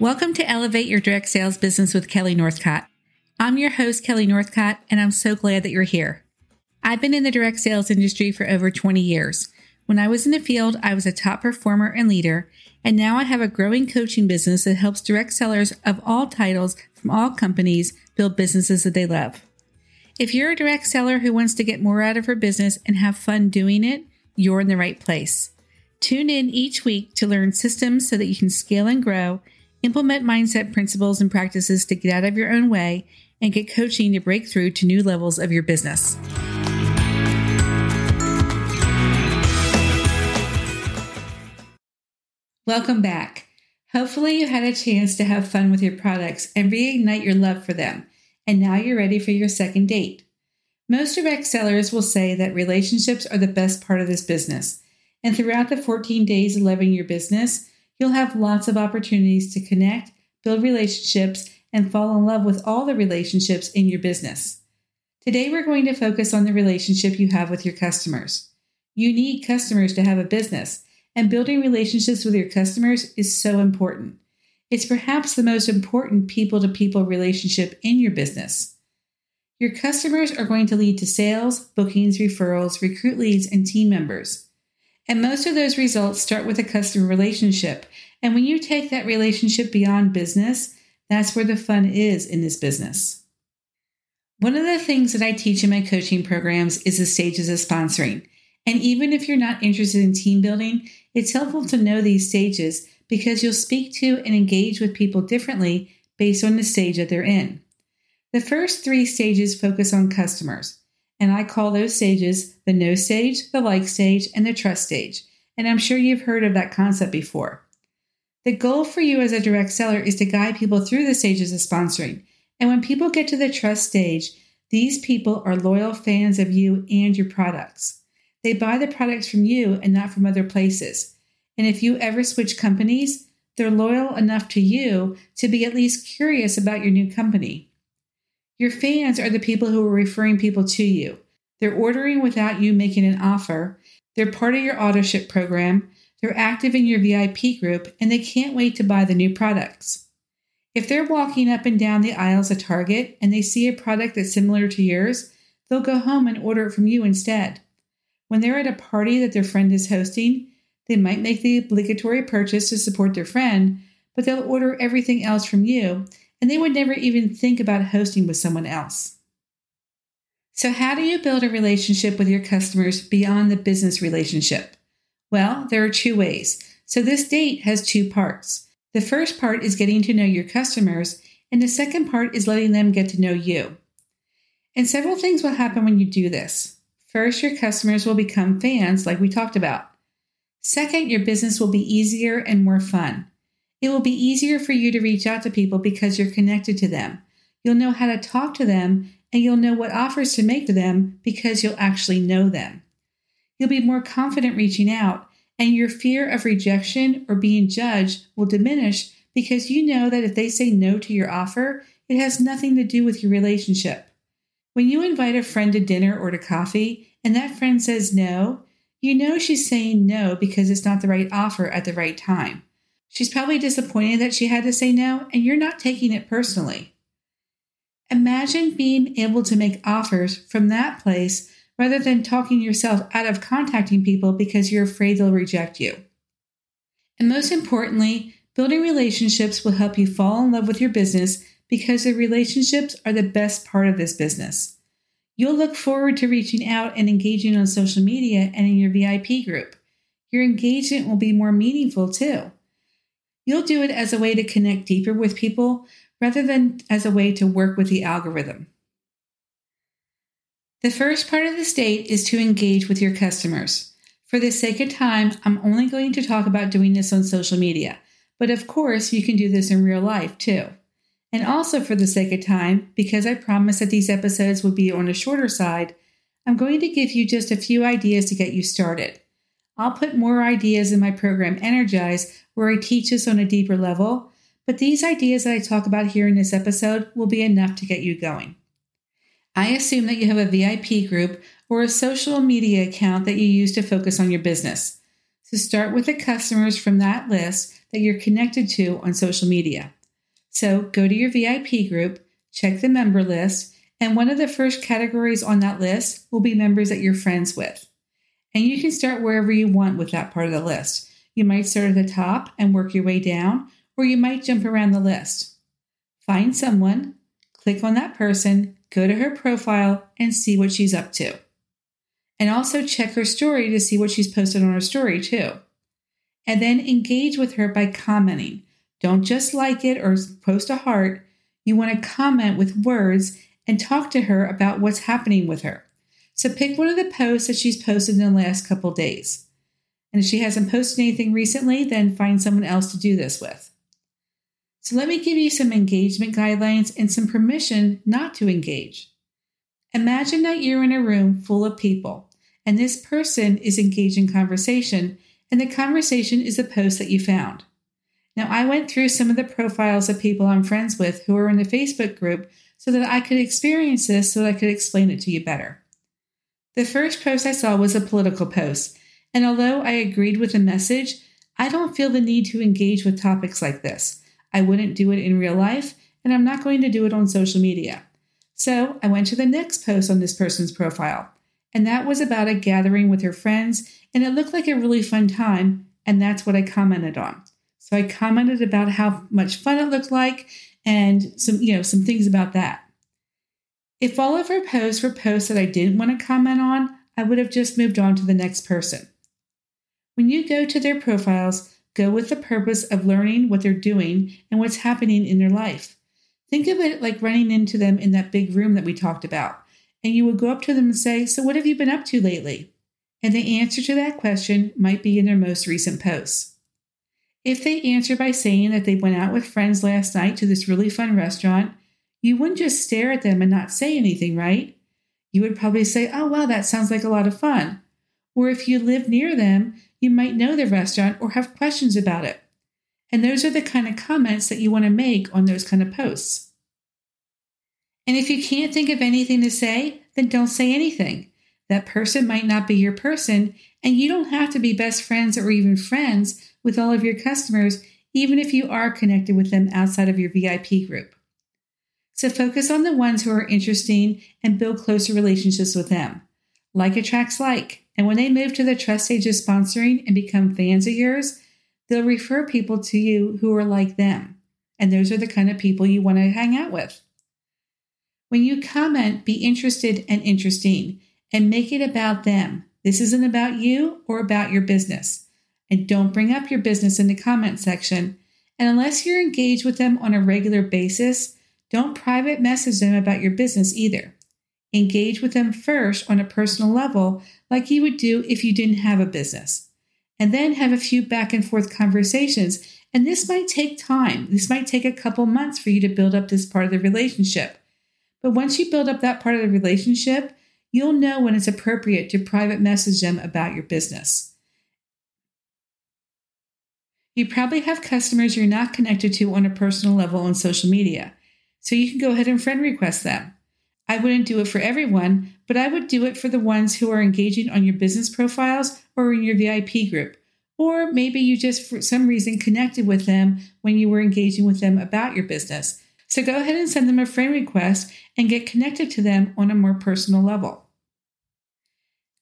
Welcome to Elevate Your Direct Sales Business with Kelly Northcott. I'm your host, Kelly Northcott, and I'm so glad that you're here. I've been in the direct sales industry for over 20 years. When I was in the field, I was a top performer and leader, and now I have a growing coaching business that helps direct sellers of all titles from all companies build businesses that they love. If you're a direct seller who wants to get more out of her business and have fun doing it, you're in the right place. Tune in each week to learn systems so that you can scale and grow, implement mindset principles and practices to get out of your own way, and get coaching to break through to new levels of your business. Welcome back. Hopefully, you had a chance to have fun with your products and reignite your love for them, and now you're ready for your second date. Most direct sellers will say that relationships are the best part of this business, and throughout the 14 days of loving your business, you'll have lots of opportunities to connect, build relationships, and fall in love with all the relationships in your business. Today, we're going to focus on the relationship you have with your customers. You need customers to have a business and building relationships with your customers is so important. It's perhaps the most important people to people relationship in your business. Your customers are going to lead to sales, bookings, referrals, recruit leads, and team members. And most of those results start with a customer relationship. And when you take that relationship beyond business, that's where the fun is in this business. One of the things that I teach in my coaching programs is the stages of sponsoring. And even if you're not interested in team building, it's helpful to know these stages because you'll speak to and engage with people differently based on the stage that they're in. The first three stages focus on customers, and I call those stages the know stage, the like stage, and the trust stage. And I'm sure you've heard of that concept before. The goal for you as a direct seller is to guide people through the stages of sponsoring. And when people get to the trust stage, these people are loyal fans of you and your products. They buy the products from you and not from other places. And if you ever switch companies, they're loyal enough to you to be at least curious about your new company. Your fans are the people who are referring people to you. They're ordering without you making an offer. They're part of your auto ship program. They're active in your VIP group and they can't wait to buy the new products. If they're walking up and down the aisles at Target and they see a product that's similar to yours, they'll go home and order it from you instead. When they're at a party that their friend is hosting, they might make the obligatory purchase to support their friend, but they'll order everything else from you, and they would never even think about hosting with someone else. So, how do you build a relationship with your customers beyond the business relationship? Well, there are two ways. So, this date has two parts. The first part is getting to know your customers, and the second part is letting them get to know you. And several things will happen when you do this. First, your customers will become fans, like we talked about. Second, your business will be easier and more fun. It will be easier for you to reach out to people because you're connected to them. You'll know how to talk to them and you'll know what offers to make to them because you'll actually know them. You'll be more confident reaching out, and your fear of rejection or being judged will diminish because you know that if they say no to your offer, it has nothing to do with your relationship. When you invite a friend to dinner or to coffee and that friend says no, you know she's saying no because it's not the right offer at the right time. She's probably disappointed that she had to say no, and you're not taking it personally. Imagine being able to make offers from that place rather than talking yourself out of contacting people because you're afraid they'll reject you. And most importantly, building relationships will help you fall in love with your business because the relationships are the best part of this business. You'll look forward to reaching out and engaging on social media and in your VIP group. Your engagement will be more meaningful too. You'll do it as a way to connect deeper with people rather than as a way to work with the algorithm. The first part of the state is to engage with your customers. For the sake of time, I'm only going to talk about doing this on social media, but of course, you can do this in real life too. And also, for the sake of time, because I promised that these episodes would be on a shorter side, I'm going to give you just a few ideas to get you started. I'll put more ideas in my program Energize, where I teach this on a deeper level, but these ideas that I talk about here in this episode will be enough to get you going. I assume that you have a VIP group or a social media account that you use to focus on your business. So start with the customers from that list that you're connected to on social media. So go to your VIP group, check the member list, and one of the first categories on that list will be members that you're friends with. And you can start wherever you want with that part of the list. You might start at the top and work your way down, or you might jump around the list. Find someone, click on that person, go to her profile, and see what she's up to. And also check her story to see what she's posted on her story, too. And then engage with her by commenting. Don't just like it or post a heart. You want to comment with words and talk to her about what's happening with her. So pick one of the posts that she's posted in the last couple days. And if she hasn't posted anything recently, then find someone else to do this with. So let me give you some engagement guidelines and some permission not to engage. Imagine that you're in a room full of people and this person is engaged in conversation, and the conversation is a post that you found. Now, I went through some of the profiles of people I'm friends with who are in the Facebook group so that I could experience this so that I could explain it to you better. The first post I saw was a political post, and although I agreed with the message, I don't feel the need to engage with topics like this. I wouldn't do it in real life, and I'm not going to do it on social media. So I went to the next post on this person's profile and that was about a gathering with her friends, and it looked like a really fun time, and that's what I commented on. So I commented about how much fun it looked like and some, you know, some things about that. If all of her posts were posts that I didn't want to comment on, I would have just moved on to the next person. When you go to their profiles, go with the purpose of learning what they're doing and what's happening in their life. Think of it like running into them in that big room that we talked about and you would go up to them and say, So, what have you been up to lately? And the answer to that question might be in their most recent posts. If they answer by saying that they went out with friends last night to this really fun restaurant, you wouldn't just stare at them and not say anything, right? You would probably say, Oh, wow, that sounds like a lot of fun. Or if you live near them, you might know the restaurant or have questions about it. And those are the kind of comments that you want to make on those kind of posts. And if you can't think of anything to say, then don't say anything. That person might not be your person, and you don't have to be best friends or even friends with all of your customers, even if you are connected with them outside of your VIP group. So focus on the ones who are interesting and build closer relationships with them. Like attracts like, and when they move to the trust stage of sponsoring and become fans of yours, they'll refer people to you who are like them. And those are the kind of people you want to hang out with. When you comment, be interested and interesting and make it about them. This isn't about you or about your business. And don't bring up your business in the comment section. And unless you're engaged with them on a regular basis, don't private message them about your business either. Engage with them first on a personal level, like you would do if you didn't have a business. And then have a few back and forth conversations. And this might take time. This might take a couple months for you to build up this part of the relationship. But once you build up that part of the relationship, you'll know when it's appropriate to private message them about your business. You probably have customers you're not connected to on a personal level on social media, so you can go ahead and friend request them. I wouldn't do it for everyone, but I would do it for the ones who are engaging on your business profiles or in your VIP group. Or maybe you just, for some reason, connected with them when you were engaging with them about your business. So go ahead and send them a friend request and get connected to them on a more personal level.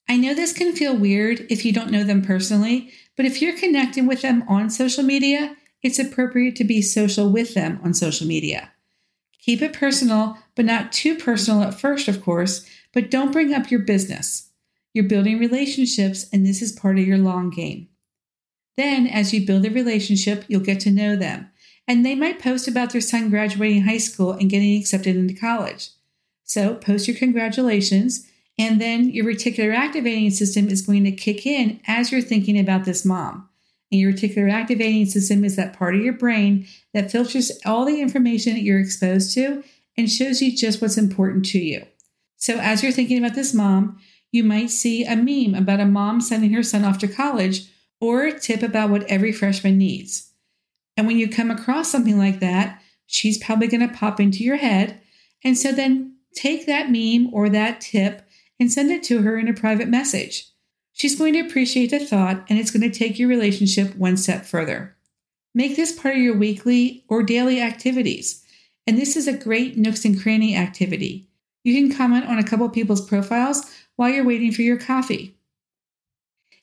I know this can feel weird if you don't know them personally, but if you're connecting with them on social media, it's appropriate to be social with them on social media. Keep it personal, but not too personal at first, of course, but don't bring up your business. You're building relationships, and this is part of your long game. Then, as you build a relationship, you'll get to know them and they might post about their son graduating high school and getting accepted into college. So post your congratulations, and then your reticular activating system is going to kick in as you're thinking about this mom. And your reticular activating system is that part of your brain that filters all the information that you're exposed to and shows you just what's important to you. So as you're thinking about this mom, you might see a meme about a mom sending her son off to college or a tip about what every freshman needs. And when you come across something like that, she's probably going to pop into your head. And so then take that meme or that tip and send it to her in a private message. She's going to appreciate the thought and it's going to take your relationship one step further. Make this part of your weekly or daily activities. And this is a great nooks and cranny activity. You can comment on a couple people's profiles while you're waiting for your coffee.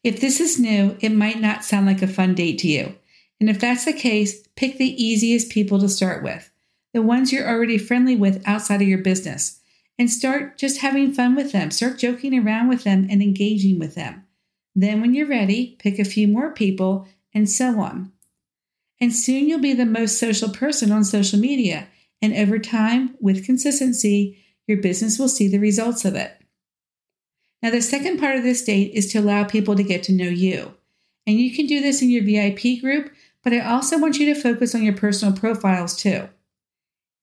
If this is new, it might not sound like a fun date to you. And if that's the case, pick the easiest people to start with, the ones you're already friendly with outside of your business, and start just having fun with them. Start joking around with them and engaging with them. Then, when you're ready, pick a few more people, and so on. And soon you'll be the most social person on social media. And over time, with consistency, your business will see the results of it. Now, the second part of this date is to allow people to get to know you. And you can do this in your VIP group, but I also want you to focus on your personal profiles too.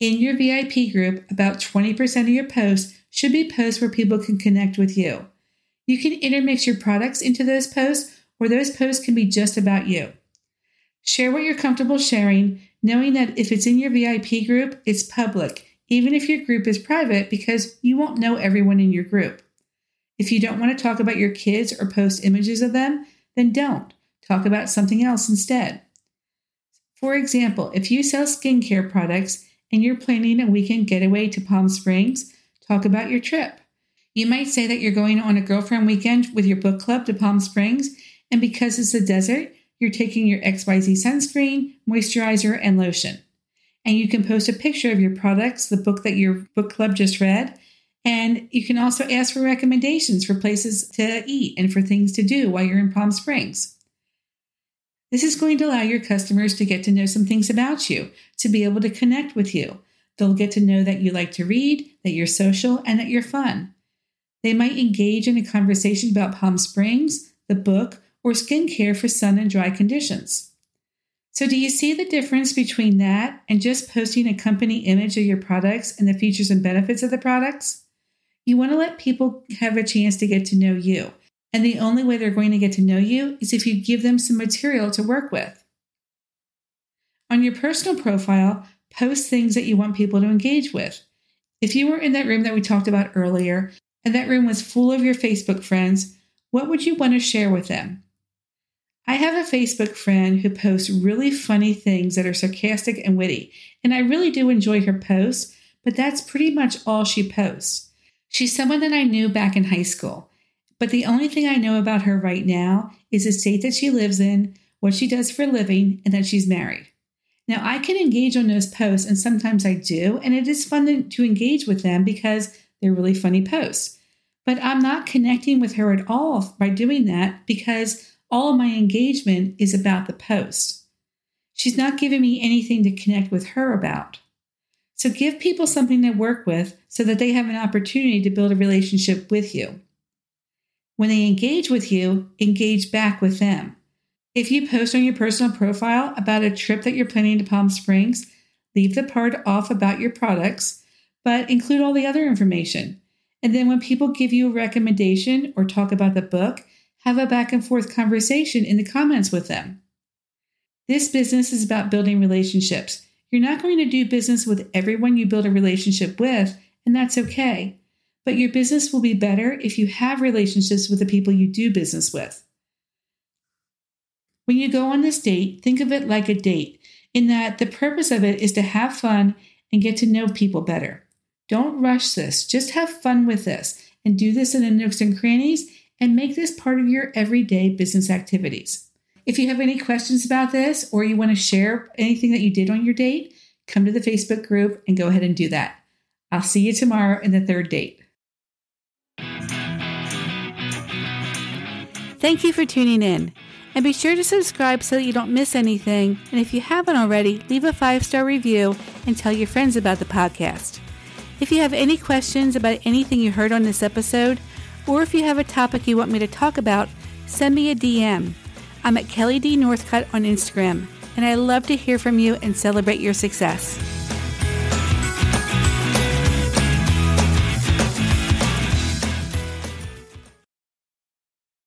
In your VIP group, about 20% of your posts should be posts where people can connect with you. You can intermix your products into those posts, or those posts can be just about you. Share what you're comfortable sharing, knowing that if it's in your VIP group, it's public, even if your group is private, because you won't know everyone in your group. If you don't want to talk about your kids or post images of them, then don't. Talk about something else instead. For example, if you sell skincare products and you're planning a weekend getaway to Palm Springs, talk about your trip. You might say that you're going on a girlfriend weekend with your book club to Palm Springs, and because it's a desert, you're taking your XYZ sunscreen, moisturizer, and lotion. And you can post a picture of your products, the book that your book club just read, and you can also ask for recommendations for places to eat and for things to do while you're in Palm Springs. This is going to allow your customers to get to know some things about you, to be able to connect with you. They'll get to know that you like to read, that you're social, and that you're fun. They might engage in a conversation about Palm Springs, the book, or skincare for sun and dry conditions. So, do you see the difference between that and just posting a company image of your products and the features and benefits of the products? You want to let people have a chance to get to know you and the only way they're going to get to know you is if you give them some material to work with. On your personal profile, post things that you want people to engage with. If you were in that room that we talked about earlier, and that room was full of your Facebook friends, what would you want to share with them? I have a Facebook friend who posts really funny things that are sarcastic and witty, and I really do enjoy her posts, but that's pretty much all she posts. She's someone that I knew back in high school. But the only thing I know about her right now is the state that she lives in, what she does for a living, and that she's married. Now, I can engage on those posts, and sometimes I do, and it is fun to engage with them because they're really funny posts. But I'm not connecting with her at all by doing that because all my engagement is about the post. She's not giving me anything to connect with her about. So give people something to work with so that they have an opportunity to build a relationship with you. When they engage with you, engage back with them. If you post on your personal profile about a trip that you're planning to Palm Springs, leave the part off about your products, but include all the other information. And then when people give you a recommendation or talk about the book, have a back and forth conversation in the comments with them. This business is about building relationships. You're not going to do business with everyone you build a relationship with, and that's okay but your business will be better if you have relationships with the people you do business with. When you go on this date, think of it like a date, in that the purpose of it is to have fun and get to know people better. Don't rush this, just have fun with this and do this in the nooks and crannies and make this part of your everyday business activities. If you have any questions about this or you want to share anything that you did on your date, come to the Facebook group and go ahead and do that. I'll see you tomorrow in the third date. Thank you for tuning in. And be sure to subscribe so that you don't miss anything. And if you haven't already, leave a five star review and tell your friends about the podcast. If you have any questions about anything you heard on this episode, or if you have a topic you want me to talk about, send me a DM. I'm at Kelly D. Northcott on Instagram, and I love to hear from you and celebrate your success.